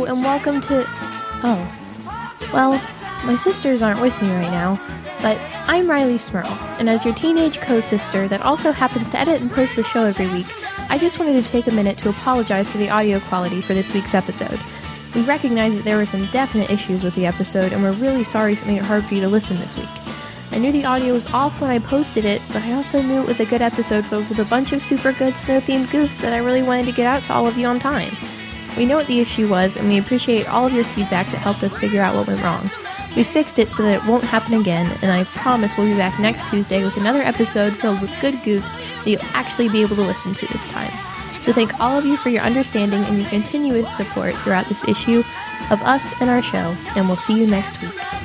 welcome to. Oh. Well, my sisters aren't with me right now, but I'm Riley Smurl, and as your teenage co sister that also happens to edit and post the show every week, I just wanted to take a minute to apologize for the audio quality for this week's episode. We recognize that there were some definite issues with the episode, and we're really sorry if it made it hard for you to listen this week. I knew the audio was off when I posted it, but I also knew it was a good episode filled with a bunch of super good snow themed goofs that I really wanted to get out to all of you on time. We know what the issue was, and we appreciate all of your feedback that helped us figure out what went wrong. We fixed it so that it won't happen again, and I promise we'll be back next Tuesday with another episode filled with good goofs that you'll actually be able to listen to this time. So thank all of you for your understanding and your continuous support throughout this issue of us and our show, and we'll see you next week.